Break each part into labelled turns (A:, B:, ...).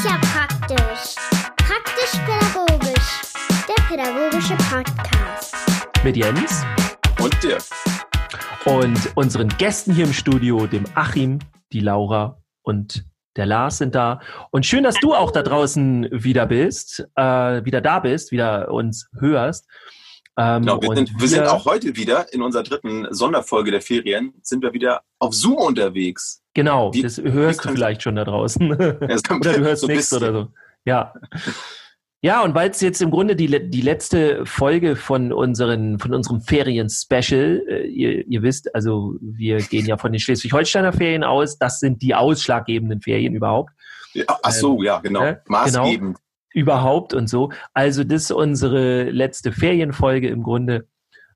A: ist ja praktisch. Praktisch-pädagogisch. Der pädagogische Podcast.
B: Mit Jens
C: Und dir.
B: und unseren Gästen hier im Studio, dem Achim, die Laura und der Lars sind da. Und schön, dass du auch da draußen wieder bist, äh, wieder da bist, wieder uns hörst. Ähm,
C: Genau, wir,
B: und
C: sind, wir sind auch heute wieder in unserer dritten Sonderfolge der Ferien, sind wir wieder auf Zoom unterwegs.
B: Genau,
C: Wie-
B: das hörst du vielleicht schon da draußen.
C: Ja,
B: oder du hörst
C: so
B: nichts oder so. Ja. Ja, und weil es jetzt im Grunde die, die letzte Folge von, unseren, von unserem Ferien-Special, äh, ihr, ihr wisst, also wir gehen ja von den Schleswig-Holsteiner Ferien aus, das sind die ausschlaggebenden Ferien überhaupt.
C: Ja, ach so, ja, genau.
B: ne?
C: Maßgebend.
B: Überhaupt und so. Also das ist unsere letzte Ferienfolge im Grunde.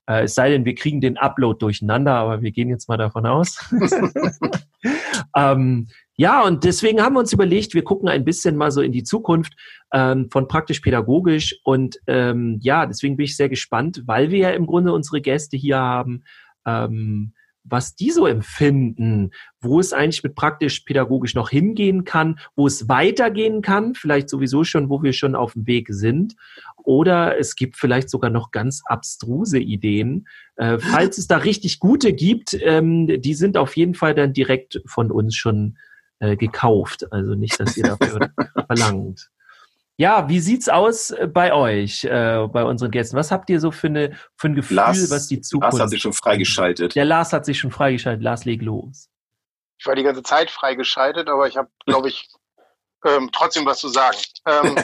B: Äh, es sei denn, wir kriegen den Upload durcheinander, aber wir gehen jetzt mal davon aus. ähm, ja, und deswegen haben wir uns überlegt, wir gucken ein bisschen mal so in die Zukunft ähm, von praktisch pädagogisch. Und ähm, ja, deswegen bin ich sehr gespannt, weil wir ja im Grunde unsere Gäste hier haben, ähm, was die so empfinden, wo es eigentlich mit praktisch pädagogisch noch hingehen kann, wo es weitergehen kann, vielleicht sowieso schon, wo wir schon auf dem Weg sind. Oder es gibt vielleicht sogar noch ganz abstruse Ideen. Äh, falls es da richtig gute gibt, ähm, die sind auf jeden Fall dann direkt von uns schon äh, gekauft. Also nicht, dass ihr dafür verlangt. Ja, wie sieht's aus äh, bei euch, äh, bei unseren Gästen? Was habt ihr so für, eine, für ein Gefühl,
C: Lars-
B: was die
C: Lars
B: Zukunft?
C: hat sich schon freigeschaltet.
B: Der Lars hat sich schon freigeschaltet. Lars, leg los.
D: Ich war die ganze Zeit freigeschaltet, aber ich habe, glaube ich, ähm, trotzdem was zu sagen. Ähm,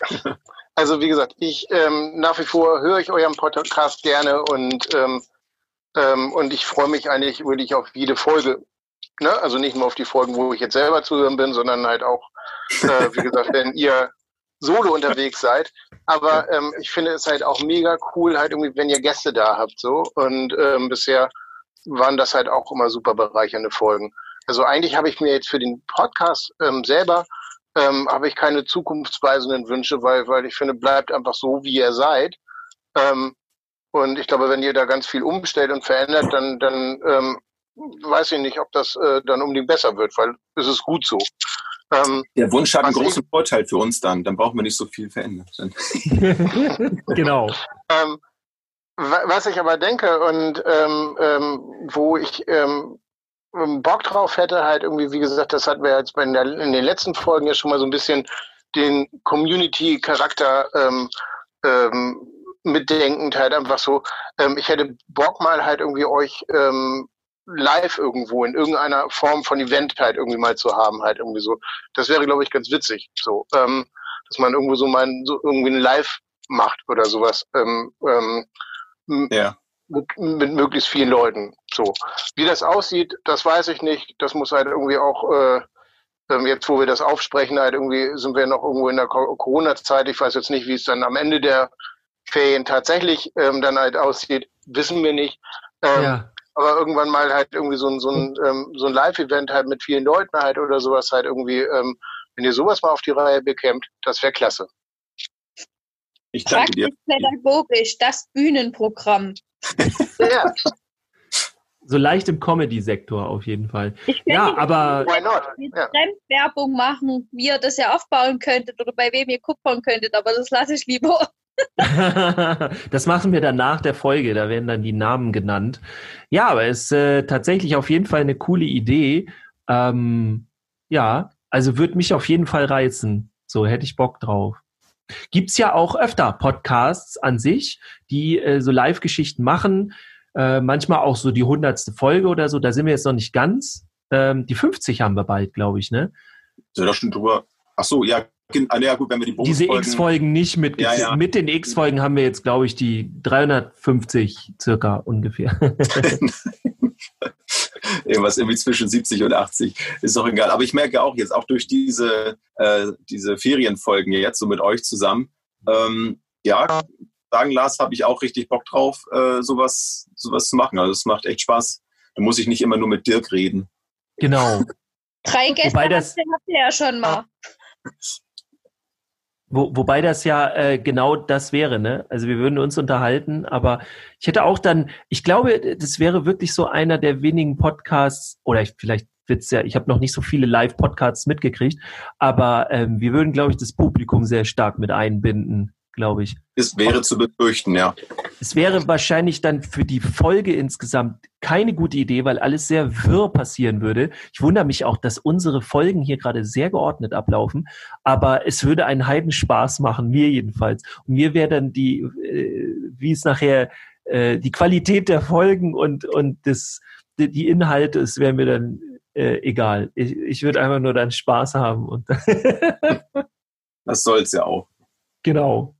D: also wie gesagt, ich ähm, nach wie vor höre ich euren Podcast gerne und ähm, ähm, und ich freue mich eigentlich wirklich auf jede Folge. Ne? Also nicht nur auf die Folgen, wo ich jetzt selber zu hören bin, sondern halt auch, äh, wie gesagt, wenn ihr solo unterwegs seid. Aber ähm, ich finde es halt auch mega cool, halt irgendwie, wenn ihr Gäste da habt so. Und ähm, bisher waren das halt auch immer super bereichernde Folgen. Also eigentlich habe ich mir jetzt für den Podcast ähm, selber ähm, habe ich keine zukunftsweisenden Wünsche, weil weil ich finde, bleibt einfach so, wie ihr seid. Ähm, und ich glaube, wenn ihr da ganz viel umstellt und verändert, dann dann ähm, weiß ich nicht, ob das äh, dann unbedingt besser wird, weil es ist gut so. Ähm,
C: Der Wunsch hat einen
D: Was
C: großen Vorteil für uns dann. Dann brauchen wir nicht so viel verändern.
B: Genau.
D: Ähm, wa- was ich aber denke und ähm, ähm, wo ich ähm, Bock drauf hätte, halt irgendwie, wie gesagt, das hatten wir jetzt bei der, in den letzten Folgen ja schon mal so ein bisschen den Community-Charakter ähm, ähm, mitdenkend, halt einfach so, ähm, ich hätte Bock mal halt irgendwie euch ähm, live irgendwo in irgendeiner Form von Event halt irgendwie mal zu haben, halt irgendwie so. Das wäre, glaube ich, ganz witzig, so, ähm, dass man irgendwo so mal so irgendwie ein Live macht oder sowas. Ähm, ähm,
C: Ja.
D: mit, mit möglichst vielen Leuten. So. Wie das aussieht, das weiß ich nicht. Das muss halt irgendwie auch, äh, ähm, jetzt wo wir das aufsprechen, halt irgendwie sind wir noch irgendwo in der Co- Corona-Zeit. Ich weiß jetzt nicht, wie es dann am Ende der Ferien tatsächlich ähm, dann halt aussieht, wissen wir nicht. Ähm,
B: Ja.
D: Aber irgendwann mal halt irgendwie so ein, so ein, ähm, so ein Live-Event halt mit vielen Leuten halt oder sowas halt irgendwie, ähm, wenn ihr sowas mal auf die Reihe bekämt, das wäre klasse.
C: Ich danke dir.
E: Praktisch-pädagogisch, das Bühnenprogramm.
D: Ja,
B: So leicht im Comedy-Sektor auf jeden Fall. Ja, aber
D: why not?
E: mit
D: Ja.
E: Fremdwerbung machen, wie ihr das ja aufbauen könntet oder bei wem ihr kupfern könntet, aber das lasse ich lieber.
B: das machen wir dann nach der Folge, da werden dann die Namen genannt. Ja, aber es ist äh, tatsächlich auf jeden Fall eine coole Idee. Ähm, ja, also würde mich auf jeden Fall reizen. So hätte ich Bock drauf. Gibt's ja auch öfter Podcasts an sich, die äh, so Live-Geschichten machen. Äh, manchmal auch so die hundertste Folge oder so. Da sind wir jetzt noch nicht ganz. Ähm, die 50 haben wir bald, glaube ich, ne?
C: Sind wir doch schon drüber. Ach so, ja, ja gut, wenn wir die
B: Diese X-Folgen nicht mit.
C: Ja, ja.
B: Mit den X-Folgen haben wir jetzt, glaube ich, die 350 circa ungefähr.
C: Irgendwas irgendwie zwischen 70 und 80, ist doch egal. Aber ich merke auch jetzt, auch durch diese, äh, diese Ferienfolgen jetzt so mit euch zusammen, ähm, ja, sagen Lars, habe ich auch richtig Bock drauf, äh, sowas, sowas zu machen. Also es macht echt Spaß. Da muss ich nicht immer nur mit Dirk reden.
B: genau.
E: Drei Gäste
B: Wobei das-
E: habt ihr habt ihr ja schon mal.
B: Wo, wobei das ja äh, genau das wäre, ne? Also wir würden uns unterhalten, aber ich hätte auch dann, ich glaube, das wäre wirklich so einer der wenigen Podcasts, oder ich, vielleicht wird's ja, ich habe noch nicht so viele Live-Podcasts mitgekriegt, aber ähm, wir würden, glaube ich, das Publikum sehr stark mit einbinden glaube ich.
C: Es wäre zu befürchten, ja.
B: Es wäre wahrscheinlich dann für die Folge insgesamt keine gute Idee, weil alles sehr wirr passieren würde. Ich wundere mich auch, dass unsere Folgen hier gerade sehr geordnet ablaufen, aber es würde einen Heidenspaß machen, mir jedenfalls. Und mir wäre dann die, äh, wie es nachher, äh, die Qualität der Folgen und, und das, die, die Inhalte, es wäre mir dann äh, egal. Ich, ich würde einfach nur dann Spaß haben. Und
C: das soll es ja auch.
B: Genau.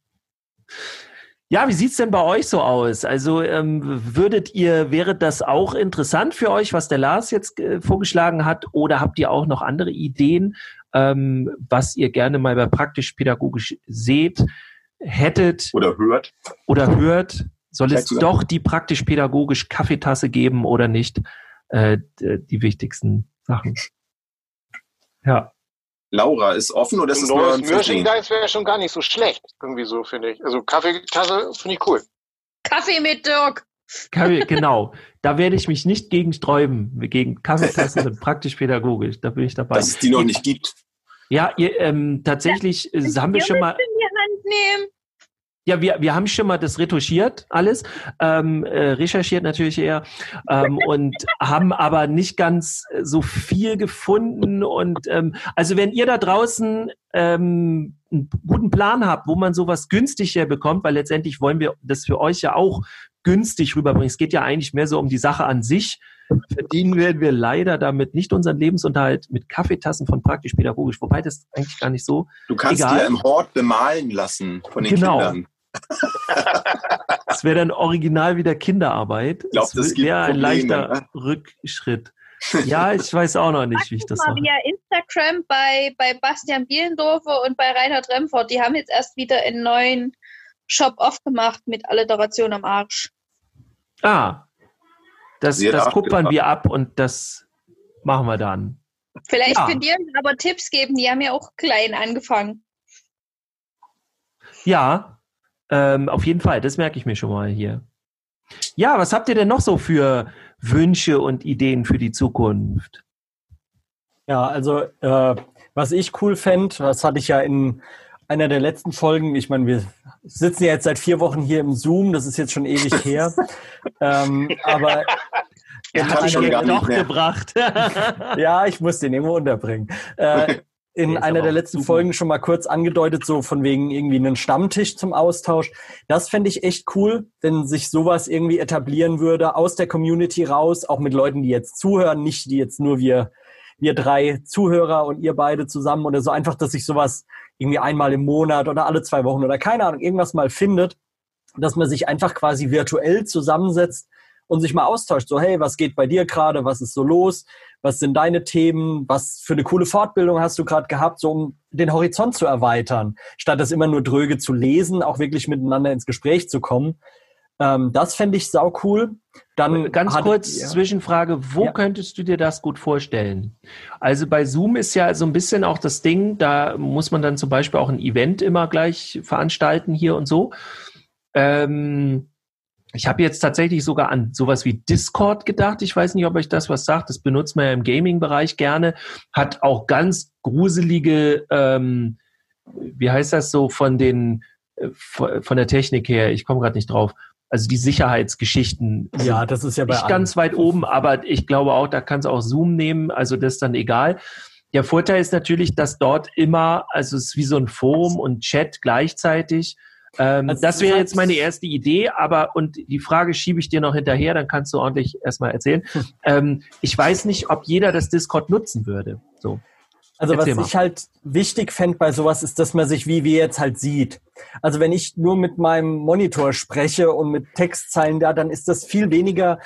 B: Ja, wie sieht's denn bei euch so aus? Also ähm, würdet ihr, wäre das auch interessant für euch, was der Lars jetzt äh, vorgeschlagen hat, oder habt ihr auch noch andere Ideen, ähm, was ihr gerne mal bei praktisch-pädagogisch seht, hättet?
C: Oder hört.
B: Oder hört. Soll es doch die praktisch-pädagogisch Kaffeetasse geben oder nicht? Äh, die wichtigsten Sachen. Ja.
C: Laura, ist offen oder ist es
D: nur ein Merchandise wäre schon gar nicht so schlecht, irgendwie so, finde ich. Also Kaffeetasse finde ich cool.
E: Kaffee mit Dirk.
B: Kaffee, genau. Da werde ich mich nicht gegen sträuben, gegen Kaffeetassen sind praktisch pädagogisch. Da bin ich dabei.
C: Dass es die noch nicht gibt.
B: Ja, ihr, ähm, tatsächlich ja, äh, haben wir schon mal. In die Hand nehmen. Ja, wir, wir haben schon mal das retuschiert, alles, ähm, äh, recherchiert natürlich eher, ähm, und haben aber nicht ganz so viel gefunden. Und ähm, also wenn ihr da draußen ähm, einen guten Plan habt, wo man sowas günstiger bekommt, weil letztendlich wollen wir das für euch ja auch günstig rüberbringen. Es geht ja eigentlich mehr so um die Sache an sich. Verdienen werden wir leider damit nicht unseren Lebensunterhalt mit Kaffeetassen von praktisch pädagogisch, wobei das eigentlich gar nicht so.
C: Du kannst egal. dir im Hort bemalen lassen von den genau. Kindern.
B: Das wäre dann original wieder Kinderarbeit. Ich
C: glaube, das wäre ein
B: leichter ne? Rückschritt. Ja, ich weiß auch noch nicht, wie ich das mache.
E: via Instagram bei, bei Bastian Bielendorfer und bei Reinhard Remford. Die haben jetzt erst wieder einen neuen Shop aufgemacht mit Alliteration am Arsch.
B: Ah, das, das kupfern wir ab und das machen wir dann.
E: Vielleicht ja. könnt ihr aber Tipps geben. Die haben ja auch klein angefangen.
B: Ja, ähm, auf jeden Fall, das merke ich mir schon mal hier. Ja, was habt ihr denn noch so für Wünsche und Ideen für die Zukunft?
F: Ja, also äh, was ich cool fände, das hatte ich ja in einer der letzten Folgen, ich meine, wir sitzen ja jetzt seit vier Wochen hier im Zoom, das ist jetzt schon ewig her. ähm, aber
B: er hat schon doch gebracht.
F: ja, ich muss den irgendwo unterbringen. Äh, in einer der letzten super. Folgen schon mal kurz angedeutet, so von wegen irgendwie einen Stammtisch zum Austausch. Das fände ich echt cool, wenn sich sowas irgendwie etablieren würde, aus der Community raus, auch mit Leuten, die jetzt zuhören, nicht die jetzt nur wir, wir drei Zuhörer und ihr beide zusammen oder so. Einfach, dass sich sowas irgendwie einmal im Monat oder alle zwei Wochen oder keine Ahnung, irgendwas mal findet, dass man sich einfach quasi virtuell zusammensetzt und sich mal austauscht. So, hey, was geht bei dir gerade? Was ist so los? Was sind deine Themen? Was für eine coole Fortbildung hast du gerade gehabt, so um den Horizont zu erweitern, statt das immer nur dröge zu lesen, auch wirklich miteinander ins Gespräch zu kommen. Ähm, das fände ich sau cool.
B: Dann ganz kurz ja. Zwischenfrage, wo ja. könntest du dir das gut vorstellen? Also bei Zoom ist ja so ein bisschen auch das Ding, da muss man dann zum Beispiel auch ein Event immer gleich veranstalten hier und so. Ähm, ich habe jetzt tatsächlich sogar an sowas wie Discord gedacht. Ich weiß nicht, ob euch das was sagt. Das benutzt man ja im Gaming-Bereich gerne. Hat auch ganz gruselige, ähm, wie heißt das so, von den äh, von der Technik her. Ich komme gerade nicht drauf. Also die Sicherheitsgeschichten.
F: Ja, das ist ja bei
B: nicht ganz weit oben, aber ich glaube auch, da kannst du auch Zoom nehmen. Also das ist dann egal. Der Vorteil ist natürlich, dass dort immer, also es ist wie so ein Forum und Chat gleichzeitig ähm, also das wäre jetzt meine erste Idee, aber und die Frage schiebe ich dir noch hinterher, dann kannst du ordentlich erstmal erzählen. ähm, ich weiß nicht, ob jeder das Discord nutzen würde. So.
F: Also Erzähl was mal. ich halt wichtig fände bei sowas ist, dass man sich wie wir jetzt halt sieht. Also wenn ich nur mit meinem Monitor spreche und mit Textzeilen da, dann ist das viel weniger,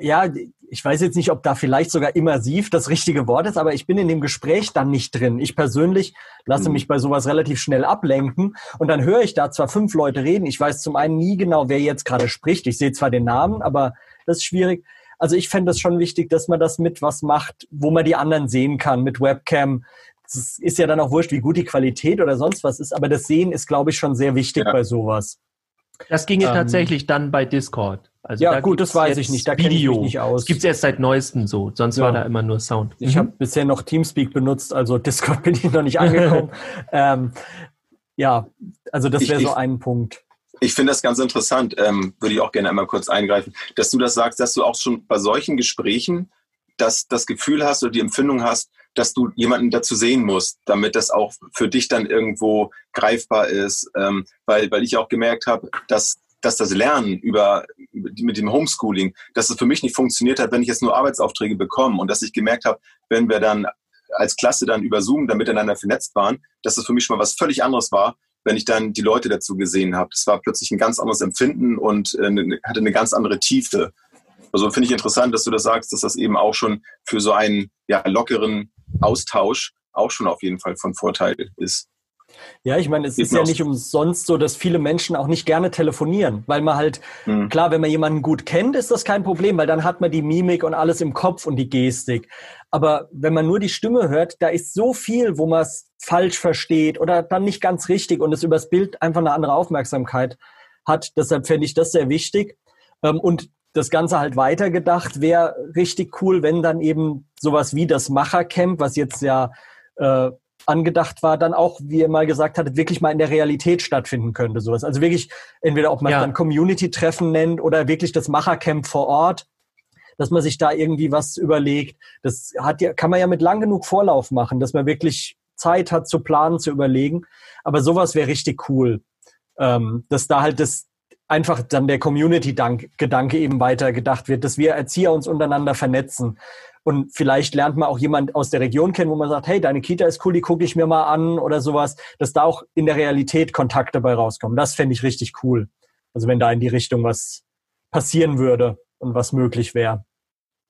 F: ja, ich weiß jetzt nicht, ob da vielleicht sogar immersiv das richtige Wort ist, aber ich bin in dem Gespräch dann nicht drin. Ich persönlich lasse mhm. mich bei sowas relativ schnell ablenken und dann höre ich da zwar fünf Leute reden. Ich weiß zum einen nie genau, wer jetzt gerade spricht. Ich sehe zwar den Namen, aber das ist schwierig. Also ich fände es schon wichtig, dass man das mit was macht, wo man die anderen sehen kann, mit Webcam, es ist ja dann auch wurscht, wie gut die Qualität oder sonst was ist, aber das Sehen ist, glaube ich, schon sehr wichtig
C: Ja.
F: bei sowas.
B: Das ginge
F: Ähm,
B: tatsächlich dann bei Discord. Also
F: ja,
B: da
F: gut, das weiß ich nicht. Da kenne ich mich nicht aus.
B: Das gibt's erst seit neuestem so. Sonst
F: Ja.
B: war da immer nur Sound.
F: Ich
B: Mhm.
F: habe bisher noch Teamspeak benutzt, also Discord bin ich noch nicht angekommen. ähm, ja, also das wäre so ein Punkt.
C: Ich finde das ganz interessant, ähm, würde ich auch gerne einmal kurz eingreifen, dass du das sagst, dass du auch schon bei solchen Gesprächen das, das Gefühl hast oder die Empfindung hast, dass du jemanden dazu sehen musst, damit das auch für dich dann irgendwo greifbar ist. Ähm, weil, weil ich auch gemerkt habe, dass, dass das Lernen über, mit dem Homeschooling, dass es für mich nicht funktioniert hat, wenn ich jetzt nur Arbeitsaufträge bekomme und dass ich gemerkt habe, wenn wir dann als Klasse dann über Zoom dann miteinander vernetzt waren, dass es für mich schon mal was völlig anderes war, wenn ich dann die Leute dazu gesehen habe. Das war plötzlich ein ganz anderes Empfinden und äh, ne- hatte eine ganz andere Tiefe. Also finde ich interessant, dass du das sagst, dass das eben auch schon für so einen ja, lockeren Austausch auch schon auf jeden Fall von Vorteil ist.
F: Ja, ich meine, es
C: Geht
F: ist ja nicht umsonst so, dass viele Menschen auch nicht gerne telefonieren, weil man halt,
C: Hm.
F: klar, wenn man jemanden gut kennt, ist das kein Problem, weil dann hat man die Mimik und alles im Kopf und die Gestik. Aber wenn man nur die Stimme hört, da ist so viel, wo man es falsch versteht oder dann nicht ganz richtig und es übers Bild einfach eine andere Aufmerksamkeit hat. Deshalb fände ich das sehr wichtig. Ähm, Und das Ganze halt weitergedacht wäre richtig cool, wenn dann eben sowas wie das Machercamp, was jetzt ja äh, angedacht war, dann auch, wie ihr mal gesagt hattet, wirklich mal in der Realität stattfinden könnte. Sowas. Also wirklich entweder ob man
B: Ja.
F: dann Community-Treffen nennt oder wirklich das Machercamp vor Ort, dass man sich da irgendwie was überlegt. Das hat ja, kann man ja mit lang genug Vorlauf machen, dass man wirklich Zeit hat zu planen, zu überlegen. Aber sowas wäre richtig cool. Ähm, dass da halt das einfach dann der Community-Gedanke eben weiter gedacht wird, dass wir Erzieher uns untereinander vernetzen. Und vielleicht lernt man auch jemand aus der Region kennen, wo man sagt, hey, deine Kita ist cool, die gucke ich mir mal an oder sowas, dass da auch in der Realität Kontakt dabei rauskommen. Das fände ich richtig cool. Also wenn da in die Richtung was passieren würde und was möglich wäre.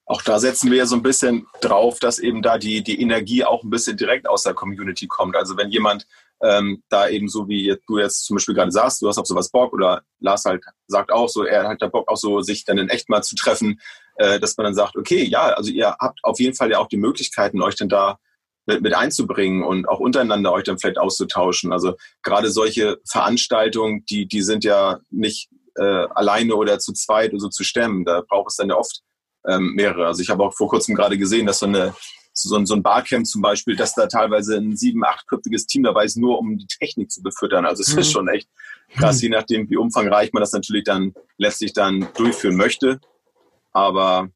C: Auch da setzen wir ja so ein bisschen drauf, dass eben da die, die Energie auch ein bisschen direkt aus der Community kommt. Also wenn jemand ähm, da eben so wie du jetzt zum Beispiel gerade sagst, du hast auf sowas Bock oder Lars halt sagt auch so, er hat da Bock auch so, sich dann in echt mal zu treffen, äh, dass man dann sagt, okay, ja, also ihr habt auf jeden Fall ja auch die Möglichkeiten, euch dann da mit, mit einzubringen und auch untereinander euch dann vielleicht auszutauschen. Also gerade solche Veranstaltungen, die, die sind ja nicht äh, alleine oder zu zweit oder so zu stemmen. Da braucht es dann ja oft ähm, mehrere. Also ich habe auch vor kurzem gerade gesehen, dass so eine so ein, so ein Barcamp zum Beispiel, dass da teilweise ein sieben, achtköpfiges Team dabei ist, nur um die Technik zu befüttern. Also es
F: Mhm.
C: ist schon echt krass, je nachdem, wie umfangreich man das natürlich dann letztlich dann durchführen möchte. Aber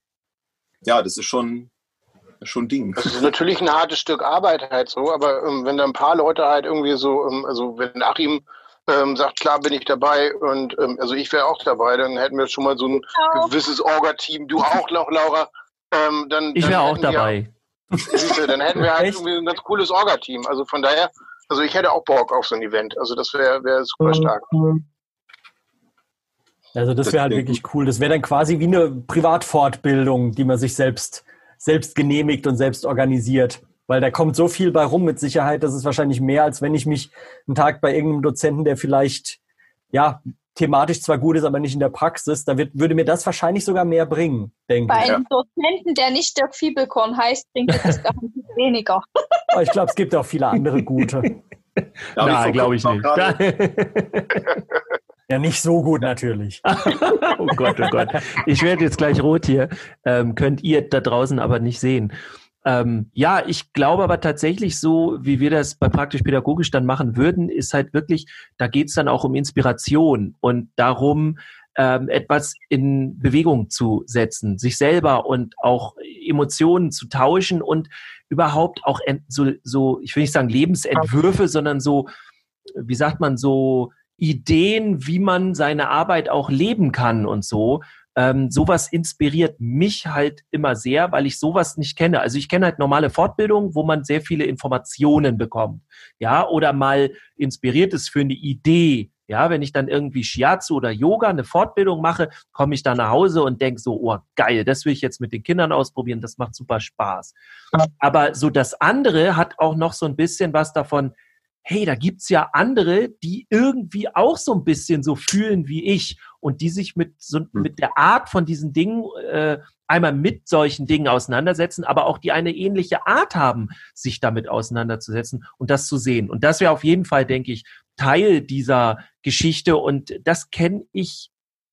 C: ja, das ist schon, schon ein Ding.
D: Das ist natürlich ein hartes Stück Arbeit halt so, aber ähm, wenn da ein paar Leute halt irgendwie so, ähm, also wenn Achim ähm, sagt, klar bin ich dabei und ähm, also ich wäre auch dabei, dann hätten wir schon mal so ein gewisses Orga-Team, du auch noch, Laura. Ähm, dann,
B: Ich wäre auch dabei.
D: Dann hätten wir halt irgendwie ein ganz cooles Orga-Team. Also von daher, also ich hätte auch Bock auf so ein Event. Also das wäre wär super stark.
F: Also das wäre halt wirklich cool. Das wäre dann quasi wie eine Privatfortbildung, die man sich selbst, selbst genehmigt und selbst organisiert. Weil da kommt so viel bei rum mit Sicherheit, das ist wahrscheinlich mehr, als wenn ich mich einen Tag bei irgendeinem Dozenten, der vielleicht, ja, thematisch zwar gut ist, aber nicht in der Praxis, da wird, würde mir das wahrscheinlich sogar mehr bringen, denke
E: Bei
F: ich.
E: einem Dozenten, der nicht der Fiebelkorn heißt, bringt dir das garantiert weniger.
F: Aber ich glaube, es gibt auch viele andere gute.
B: Nein, glaube ich nicht.
F: Ja, nicht so gut natürlich.
B: oh Gott, oh Gott. Ich werde jetzt gleich rot hier. Ähm, könnt ihr da draußen aber nicht sehen. Ähm, ja, ich glaube aber tatsächlich so, wie wir das bei praktisch pädagogisch dann machen würden, ist halt wirklich, da geht es dann auch um Inspiration und darum, ähm, etwas in Bewegung zu setzen, sich selber und auch Emotionen zu tauschen und überhaupt auch so, so, ich will nicht sagen Lebensentwürfe, sondern so, wie sagt man, so Ideen, wie man seine Arbeit auch leben kann und so. Ähm, sowas inspiriert mich halt immer sehr, weil ich sowas nicht kenne. Also ich kenne halt normale Fortbildungen, wo man sehr viele Informationen bekommt. Ja, oder mal inspiriert ist für eine Idee. Ja, wenn ich dann irgendwie Shiatsu oder Yoga eine Fortbildung mache, komme ich da nach Hause und denke so, oh geil, das will ich jetzt mit den Kindern ausprobieren, das macht super Spaß. Aber so das andere hat auch noch so ein bisschen was davon, hey, da gibt's ja andere, die irgendwie auch so ein bisschen so fühlen wie ich und die sich mit so
C: Hm.
B: mit der Art von diesen Dingen äh, einmal mit solchen Dingen auseinandersetzen, aber auch die eine ähnliche Art haben, sich damit auseinanderzusetzen und das zu sehen. Und das wäre auf jeden Fall, denke ich, Teil dieser Geschichte und das kenne ich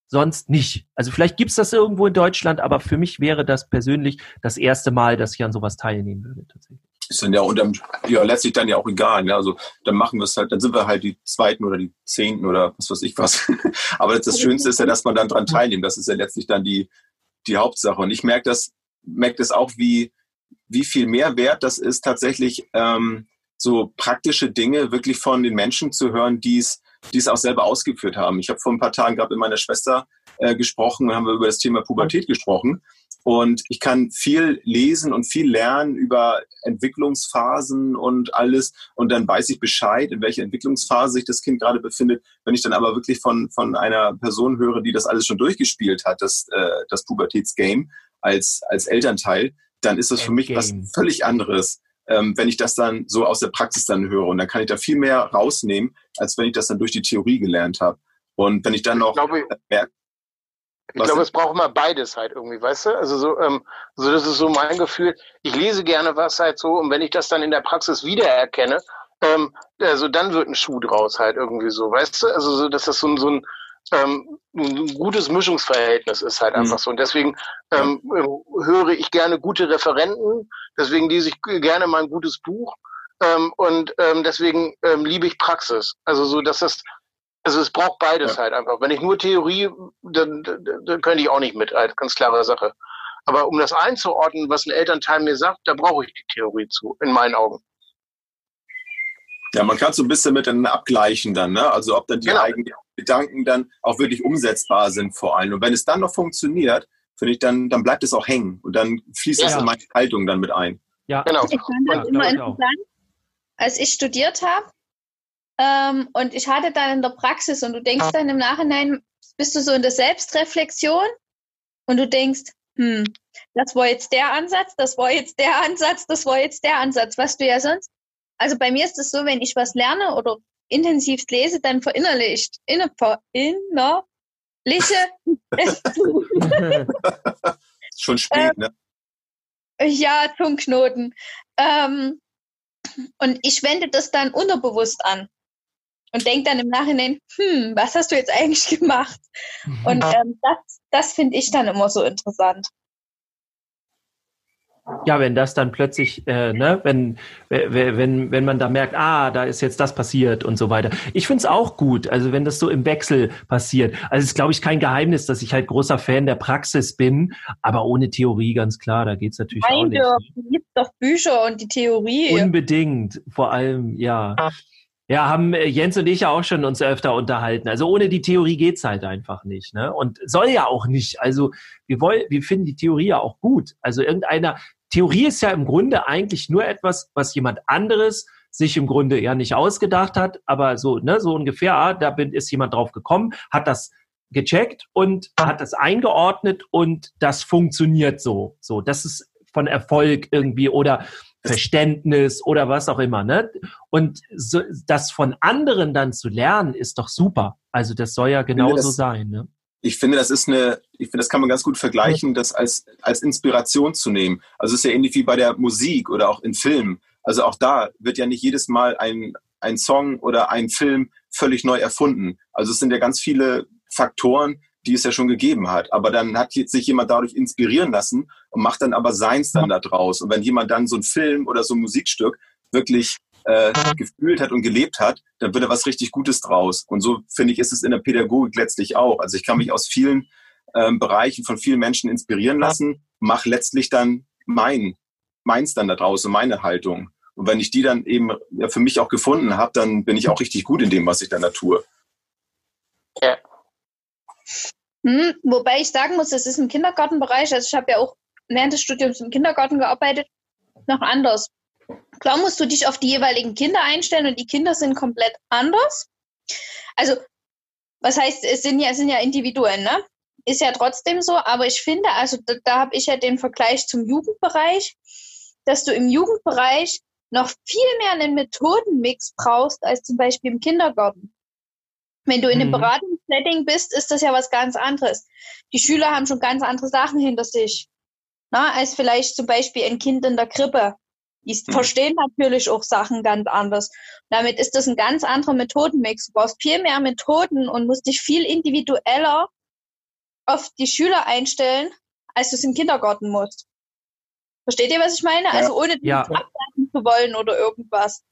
B: sonst nicht. Also vielleicht gibt's das irgendwo in Deutschland, aber für mich wäre das persönlich das erste Mal, dass ich an sowas teilnehmen würde tatsächlich.
C: Ist dann ja unterm, ja letztlich dann ja auch egal. Ne? Also dann machen wir es halt, dann sind wir halt die zweiten oder die zehnten oder was weiß ich was. Aber das Schönste ist ja, dass man dann dran teilnimmt. Das ist ja letztlich dann die, die Hauptsache. Und ich merke das, merke das auch, wie, wie viel mehr wert das ist, tatsächlich ähm, so praktische Dinge wirklich von den Menschen zu hören, die es die es auch selber ausgeführt haben. Ich habe vor ein paar Tagen gerade mit meiner Schwester äh, gesprochen und haben wir über das Thema Pubertät gesprochen. Und ich kann viel lesen und viel lernen über Entwicklungsphasen und alles. Und dann weiß ich Bescheid, in welcher Entwicklungsphase sich das Kind gerade befindet. Wenn ich dann aber wirklich von, von einer Person höre, die das alles schon durchgespielt hat, das, äh, das Pubertätsgame als, als Elternteil, dann ist das für mich was völlig anderes, ähm, wenn ich das dann so aus der Praxis dann höre. Und dann kann ich da viel mehr rausnehmen, als wenn ich das dann durch die Theorie gelernt habe. Und wenn ich dann noch merke,
D: Ich glaube, es braucht immer beides halt irgendwie, weißt du? Also so, ähm, so das ist so mein Gefühl. Ich lese gerne was halt so und wenn ich das dann in der Praxis wiedererkenne, ähm, also dann wird ein Schuh draus halt irgendwie so, weißt du? Also so, dass das so ein, so ein, ähm, ein gutes Mischungsverhältnis ist halt
C: Mhm.
D: einfach so. Und deswegen ähm, höre ich gerne gute Referenten, deswegen lese ich gerne mal ein gutes Buch ähm, und ähm, deswegen ähm, liebe ich Praxis. Also so, dass das also es braucht beides
C: Ja.
D: halt einfach. Wenn ich nur Theorie, dann, dann, dann könnte ich auch nicht mit, halt, ganz klare Sache. Aber um das einzuordnen, was ein Elternteil mir sagt, da brauche ich die Theorie zu, in meinen Augen.
C: Ja, man kann so ein bisschen miteinander abgleichen dann, ne? Also ob dann die
D: Genau.
C: eigenen Gedanken dann auch wirklich umsetzbar sind vor allem. Und wenn es dann noch funktioniert, finde ich, dann, dann bleibt es auch hängen und dann fließt es
B: Ja.
C: in meine Haltung dann mit ein.
B: Ja,
D: Genau.
E: Ich fand
B: Ja,
E: das immer
B: ich auch.
E: interessant, als ich studiert habe. Ähm, und ich hatte dann in der Praxis und du denkst dann im Nachhinein, bist du so in der Selbstreflexion und du denkst, hm, das war jetzt der Ansatz, das war jetzt der Ansatz, das war jetzt der Ansatz, was du ja sonst. Also bei mir ist es so, wenn ich was lerne oder intensiv lese, dann verinnerlicht, inner, verinnerliche es zu.
C: Ist schon spät, ne?
E: Ja, Zungenknoten. Ähm, und ich wende das dann unterbewusst an und denke dann im Nachhinein, hm, was hast du jetzt eigentlich gemacht? Und ähm, das, das finde ich dann immer so interessant.
B: Ja, wenn das dann plötzlich, äh, ne, wenn, wenn, wenn, man da merkt, ah, da ist jetzt das passiert und so weiter. Ich find's auch gut, also wenn das so im Wechsel passiert. Also es ist, glaube ich, kein Geheimnis, dass ich halt großer Fan der Praxis bin, aber ohne Theorie, ganz klar, da geht's natürlich auch
E: Nein,
B: nicht.
E: du liebst doch Bücher und die Theorie.
B: Unbedingt, vor allem, ja. Ja, haben äh, Jens und ich ja auch schon uns öfter unterhalten. Also ohne die Theorie geht's halt einfach nicht, ne? Und soll ja auch nicht. Also wir wollen, wir finden die Theorie ja auch gut. Also irgendeiner Theorie ist ja im Grunde eigentlich nur etwas, was jemand anderes sich im Grunde ja nicht ausgedacht hat, aber so, ne, so ungefähr, ah, da bin, ist jemand drauf gekommen, hat das gecheckt und hat das eingeordnet und das funktioniert so. So, das ist von Erfolg irgendwie oder Verständnis oder was auch immer, ne? Und so, das von anderen dann zu lernen, ist doch super. Also das soll ja genauso
C: das-
B: sein, ne?
C: Ich finde, das ist eine, ich finde, das kann man ganz gut vergleichen, das als, als Inspiration zu nehmen. Also es ist ja ähnlich wie bei der Musik oder auch in Filmen. Also auch da wird ja nicht jedes Mal ein, ein Song oder ein Film völlig neu erfunden. Also es sind ja ganz viele Faktoren, die es ja schon gegeben hat. Aber dann hat jetzt sich jemand dadurch inspirieren lassen und macht dann aber seins dann da draus. Und wenn jemand dann so ein Film oder so ein Musikstück wirklich äh, gefühlt hat und gelebt hat, dann wird da was richtig Gutes draus. Und so finde ich, ist es in der Pädagogik letztlich auch. Also ich kann mich aus vielen ähm, Bereichen von vielen Menschen inspirieren lassen, mache letztlich dann mein, meins dann da draus und meine Haltung. Und wenn ich die dann eben ja, für mich auch gefunden habe, dann bin ich auch richtig gut in dem, was ich dann da tue.
E: Hm, wobei ich sagen muss, das ist im Kindergartenbereich, also ich habe ja auch während des Studiums im Kindergarten gearbeitet, noch anders. Klar musst du dich auf die jeweiligen Kinder einstellen und die Kinder sind komplett anders. Also, was heißt, es sind ja, es sind ja Individuen, ne? Ist ja trotzdem so, aber ich finde, also da, da habe ich ja den Vergleich zum Jugendbereich, dass du im Jugendbereich noch viel mehr einen Methodenmix brauchst als zum Beispiel im Kindergarten. Wenn du in einem
B: Mhm.
E: Beratungssetting bist, ist das ja was ganz anderes. Die Schüler haben schon ganz andere Sachen hinter sich. Na, als vielleicht zum Beispiel ein Kind in der Krippe. Die
C: Mhm.
E: verstehen natürlich auch Sachen ganz anders. Damit ist das ein ganz anderer Methodenmix. Du brauchst viel mehr Methoden und musst dich viel individueller auf die Schüler einstellen, als du es im Kindergarten musst. Versteht ihr, was ich meine?
C: Ja.
E: Also ohne
B: Ja.
E: abwerten zu wollen oder irgendwas.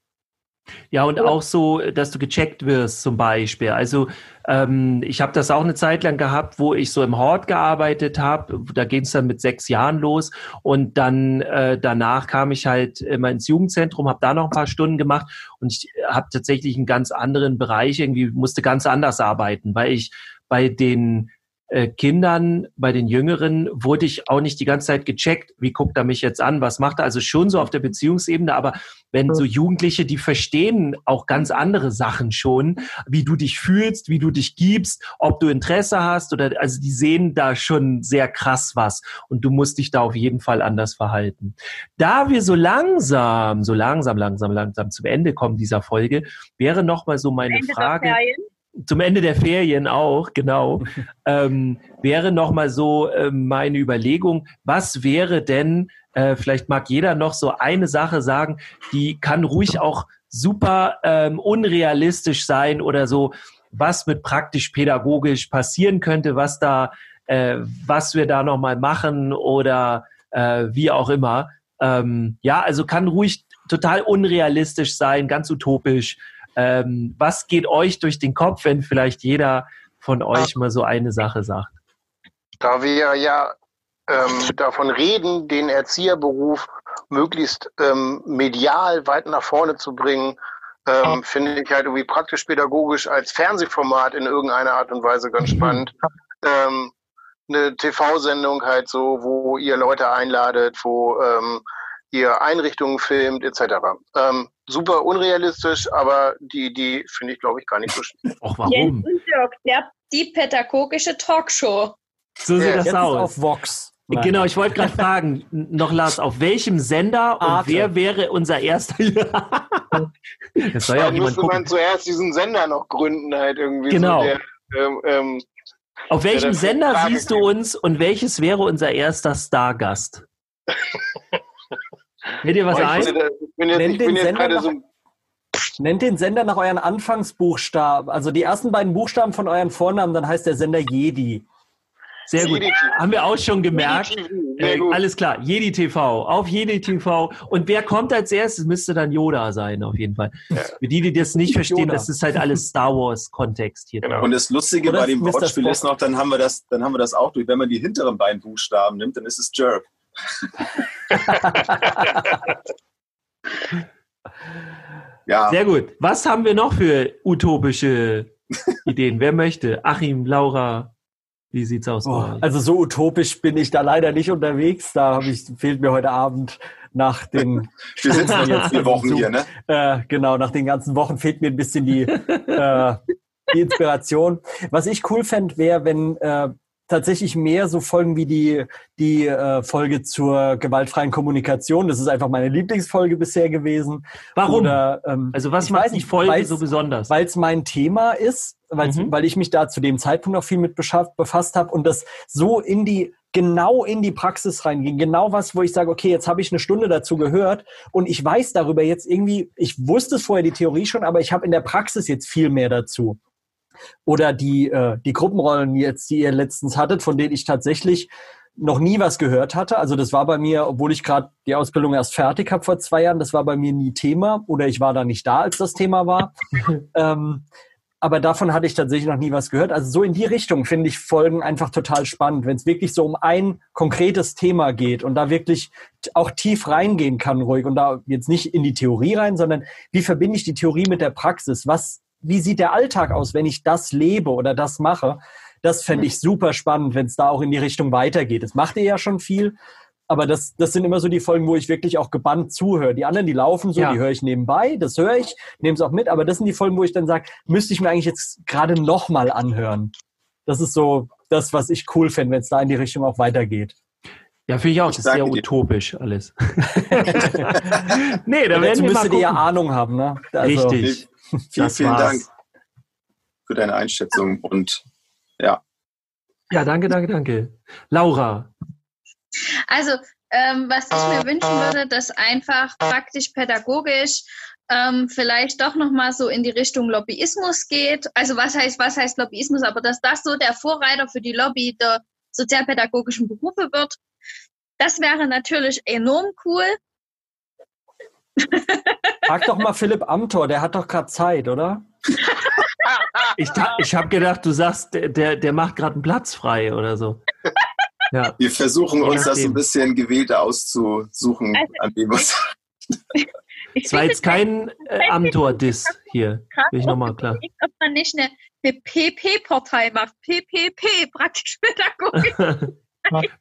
B: Ja, und auch so, dass du gecheckt wirst zum Beispiel. Also ähm, ich habe das auch eine Zeit lang gehabt, wo ich so im Hort gearbeitet habe. Da ging es dann mit sechs Jahren los. Und dann äh, danach kam ich halt immer ins Jugendzentrum, habe da noch ein paar Stunden gemacht und ich habe tatsächlich einen ganz anderen Bereich, irgendwie musste ganz anders arbeiten, weil ich bei den äh, Kindern, bei den Jüngeren wurde ich auch nicht die ganze Zeit gecheckt, wie guckt er mich jetzt an, was macht er, also schon so auf der Beziehungsebene, aber wenn so Jugendliche, die verstehen auch ganz andere Sachen schon, wie du dich fühlst, wie du dich gibst, ob du Interesse hast oder, also die sehen da schon sehr krass was und du musst dich da auf jeden Fall anders verhalten. Da wir so langsam, so langsam, langsam, langsam zum Ende kommen dieser Folge, wäre noch mal so meine Frage
E: Ferien.
B: Zum Ende der Ferien auch, genau, ähm, wäre nochmal so äh, meine Überlegung, was wäre denn, äh, vielleicht mag jeder noch so eine Sache sagen, die kann ruhig auch super ähm, unrealistisch sein oder so, was mit praktisch-pädagogisch passieren könnte, was da, äh, was wir da nochmal machen oder äh, wie auch immer. Ähm, ja, also kann ruhig total unrealistisch sein, ganz utopisch. Ähm, was geht euch durch den Kopf, wenn vielleicht jeder von euch mal so eine Sache sagt?
D: Da wir ja ähm, davon reden, den Erzieherberuf möglichst ähm, medial weit nach vorne zu bringen, ähm, finde ich halt irgendwie praktisch-pädagogisch als Fernsehformat in irgendeiner Art und Weise ganz spannend. Ähm, eine TV-Sendung halt so, wo ihr Leute einladet, wo ähm, ihr Einrichtungen filmt, etc. Ähm, super unrealistisch, aber die Idee finde ich, glaube ich, gar nicht so schlecht.
B: Och,
E: Jens
B: warum?
E: und Dirk, der, die pädagogische Talkshow.
B: So sieht
D: Ja,
B: das
F: Jetzt
B: aus.
F: auf Vox. Nein.
B: Genau, ich wollte gerade fragen, noch Lars, auf welchem Sender und
F: Arte.
B: wer wäre unser erster? das soll ja auch jemand
D: müsste man
B: gucken.
D: zuerst diesen Sender noch gründen, halt irgendwie.
B: Genau.
D: So der, ähm, ähm,
B: Auf welchem Sender
D: Frage
B: siehst du uns und welches wäre unser erster Stargast? Fällt dir was
D: oh,
B: ein?
D: ich bin jetzt,
F: Nennt
D: ich bin
F: den
D: jetzt
F: Sender
D: gerade
F: nach-
D: so.
F: Nennt den Sender nach euren Anfangsbuchstaben, also die ersten beiden Buchstaben von euren Vornamen, dann heißt der Sender Jedi.
B: Sehr gut.
D: Jedi-
B: Haben wir auch schon gemerkt.
D: Jedi TV, Sehr
B: Äh, alles klar, Jedi TV, auf Jedi TV. Und wer kommt als erstes, müsste dann Yoda sein, auf jeden Fall. Für die, die das nicht verstehen,
F: Yoda.
B: das ist halt alles Star Wars-Kontext hier.
D: Genau.
C: Und das Lustige
F: Oder
C: bei dem
F: Mr.
C: Wortspiel ist noch, dann haben wir das, dann haben wir das auch durch. Wenn man die hinteren beiden Buchstaben nimmt, dann ist es Jerk. ja,
B: Sehr gut. Was haben wir noch für utopische Ideen? Wer möchte? Achim, Laura, wie sieht's aus?
F: Oh, also so utopisch bin ich da leider nicht unterwegs. Da ich, fehlt mir heute Abend nach den
C: wir sitzen jetzt vier Wochen hier, ne?
F: Äh, genau, nach den ganzen Wochen fehlt mir ein bisschen die, äh, die Inspiration. Was ich cool fände, wäre, wenn äh, tatsächlich mehr so Folgen wie die, die äh, Folge zur gewaltfreien Kommunikation. Das ist einfach meine Lieblingsfolge bisher gewesen.
B: Warum?
F: Oder, ähm,
B: also was macht die
F: nicht,
B: Folge so besonders?
F: weil es mein Thema ist,
B: Mhm.
F: weil ich mich da zu dem Zeitpunkt auch viel mit befasst habe und das so in die genau in die Praxis reinging. Genau was, wo ich sage, okay, jetzt habe ich eine Stunde dazu gehört und ich weiß darüber jetzt irgendwie, ich wusste es vorher die Theorie schon, aber ich habe in der Praxis jetzt viel mehr dazu. Oder die, äh, die Gruppenrollen jetzt, die ihr letztens hattet, von denen ich tatsächlich noch nie was gehört hatte. Also das war bei mir, obwohl ich gerade die Ausbildung erst fertig habe vor zwei Jahren, das war bei mir nie Thema oder ich war da nicht da, als das Thema war. ähm, aber davon hatte ich tatsächlich noch nie was gehört. Also so in die Richtung finde ich Folgen einfach total spannend, wenn es wirklich so um ein konkretes Thema geht und da wirklich auch tief reingehen kann ruhig und da jetzt nicht in die Theorie rein, sondern wie verbinde ich die Theorie mit der Praxis? Was, wie sieht der Alltag aus, wenn ich das lebe oder das mache? Das fände ich super spannend, wenn es da auch in die Richtung weitergeht. Das macht ihr ja schon viel, aber das, das sind immer so die Folgen, wo ich wirklich auch gebannt zuhöre. Die anderen, die laufen so,
B: Ja.
F: die höre ich nebenbei, das höre ich, nehme es auch mit, aber das sind die Folgen, wo ich dann sage, müsste ich mir eigentlich jetzt gerade nochmal anhören. Das ist so das, was ich cool fände, wenn es da in die Richtung auch weitergeht.
B: Ja, finde ich auch.
C: Ich
B: das ist sehr
C: dir.
B: utopisch alles. nee, da
F: Dazu
B: werden wir mal
F: müsstet ihr ja
B: gucken.
F: Ahnung haben, ne? Also,
B: Richtig.
C: Vielen,
B: Das
C: vielen. Dank für deine Einschätzung und ja,
B: Ja, danke, danke, danke. Laura.
E: Also, ähm, was ich mir wünschen würde, dass einfach praktisch pädagogisch ähm, vielleicht doch nochmal so in die Richtung Lobbyismus geht. Also was heißt, was heißt Lobbyismus? Aber dass das so der Vorreiter für die Lobby der sozialpädagogischen Berufe wird, das wäre natürlich enorm cool.
F: frag doch mal Philipp Amthor, der hat doch gerade Zeit, oder?
B: Ich, ich habe gedacht, du sagst, der, der, macht gerade einen Platz frei oder so. Ja.
C: wir versuchen uns das ein bisschen gewählter auszusuchen,
E: Also-
C: an dem was.
E: Ich
B: Es war jetzt kein äh, Amtor-Diss hier. Will ich nochmal klar.
E: überlegt, ob man nicht eine, eine PP-Partei macht. PPP, praktisch Pädagogik.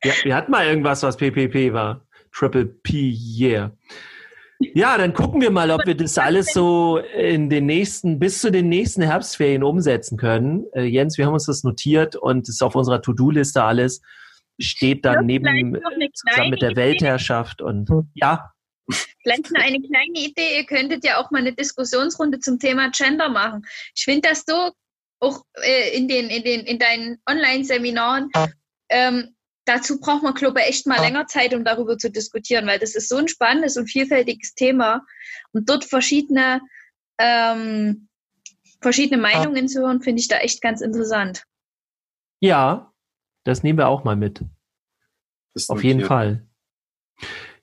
B: wir, wir hatten mal irgendwas, was PPP war. Triple P, yeah. Ja, dann gucken wir mal, ob wir das alles so in den nächsten, bis zu den nächsten Herbstferien umsetzen können. Äh, Jens, wir haben uns das notiert und es ist auf unserer To-Do-Liste alles. Steht dann neben, zusammen mit der. Weltherrschaft und ja,
E: Vielleicht noch eine kleine Idee. Ihr könntet ja auch mal eine Diskussionsrunde zum Thema Gender machen. Ich finde das so, auch äh, in, den, in, den, in deinen Online-Seminaren, ähm, dazu braucht man, glaube ich, echt mal länger Zeit, um darüber zu diskutieren, weil das ist so ein spannendes und vielfältiges Thema. Und dort verschiedene, ähm, verschiedene Meinungen zu hören, finde ich da echt ganz interessant.
B: ja, das nehmen wir auch mal mit.
C: ist
B: Auf jeden
C: notiert.
B: Fall.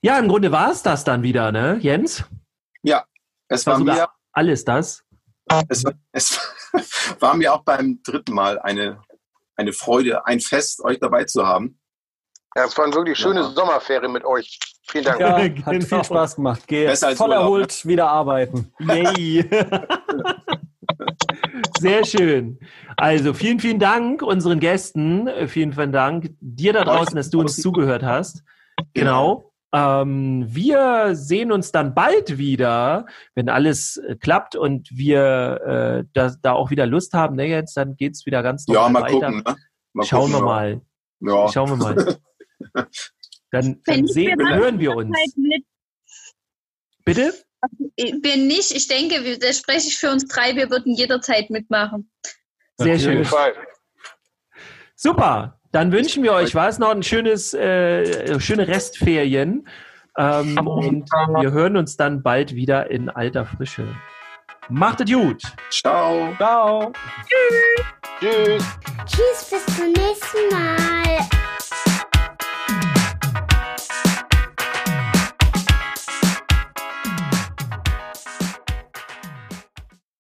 B: Ja, im Grunde war es das dann wieder, ne, Jens?
C: Es
B: War
C: war, mir,
B: alles das.
C: es, war- es war mir auch beim dritten Mal eine, eine Freude, ein Fest, euch dabei zu haben.
D: Ja, es waren wirklich schöne
C: Ja.
D: Sommerferien mit euch. Vielen Dank.
F: Ja,
B: Genau.
F: hat viel Spaß gemacht. Geh
C: Besser
F: voll
C: Urlaub,
F: erholt wieder arbeiten.
B: Yay. Sehr schön. Also vielen, vielen Dank unseren Gästen. Vielen, vielen Dank dir da draußen, dass du uns zugehört hast. Genau. Ähm, wir sehen uns dann bald wieder, wenn alles äh, klappt und wir äh, da, da auch wieder Lust haben. Ne, jetzt dann geht's wieder ganz
C: Ja,
B: normal
C: mal
B: weiter.
C: gucken. Ne? Mal
B: Schauen wir
C: gucken,
B: mal.
C: Ja.
B: Schauen wir mal. Dann, dann sehen,
E: wir
B: hören wir uns.
E: Halt.
B: Bitte?
E: Wenn nicht, ich denke, da spreche ich für uns drei, wir würden jederzeit mitmachen.
B: Sehr schön. Super. Dann wünschen wir euch, war es noch ein schönes, äh, schöne Restferien. Ähm, und wir hören uns dann bald wieder in alter Frische. Macht es gut.
C: Ciao.
F: Ciao.
D: Tschüss.
A: Tschüss, bis zum nächsten Mal.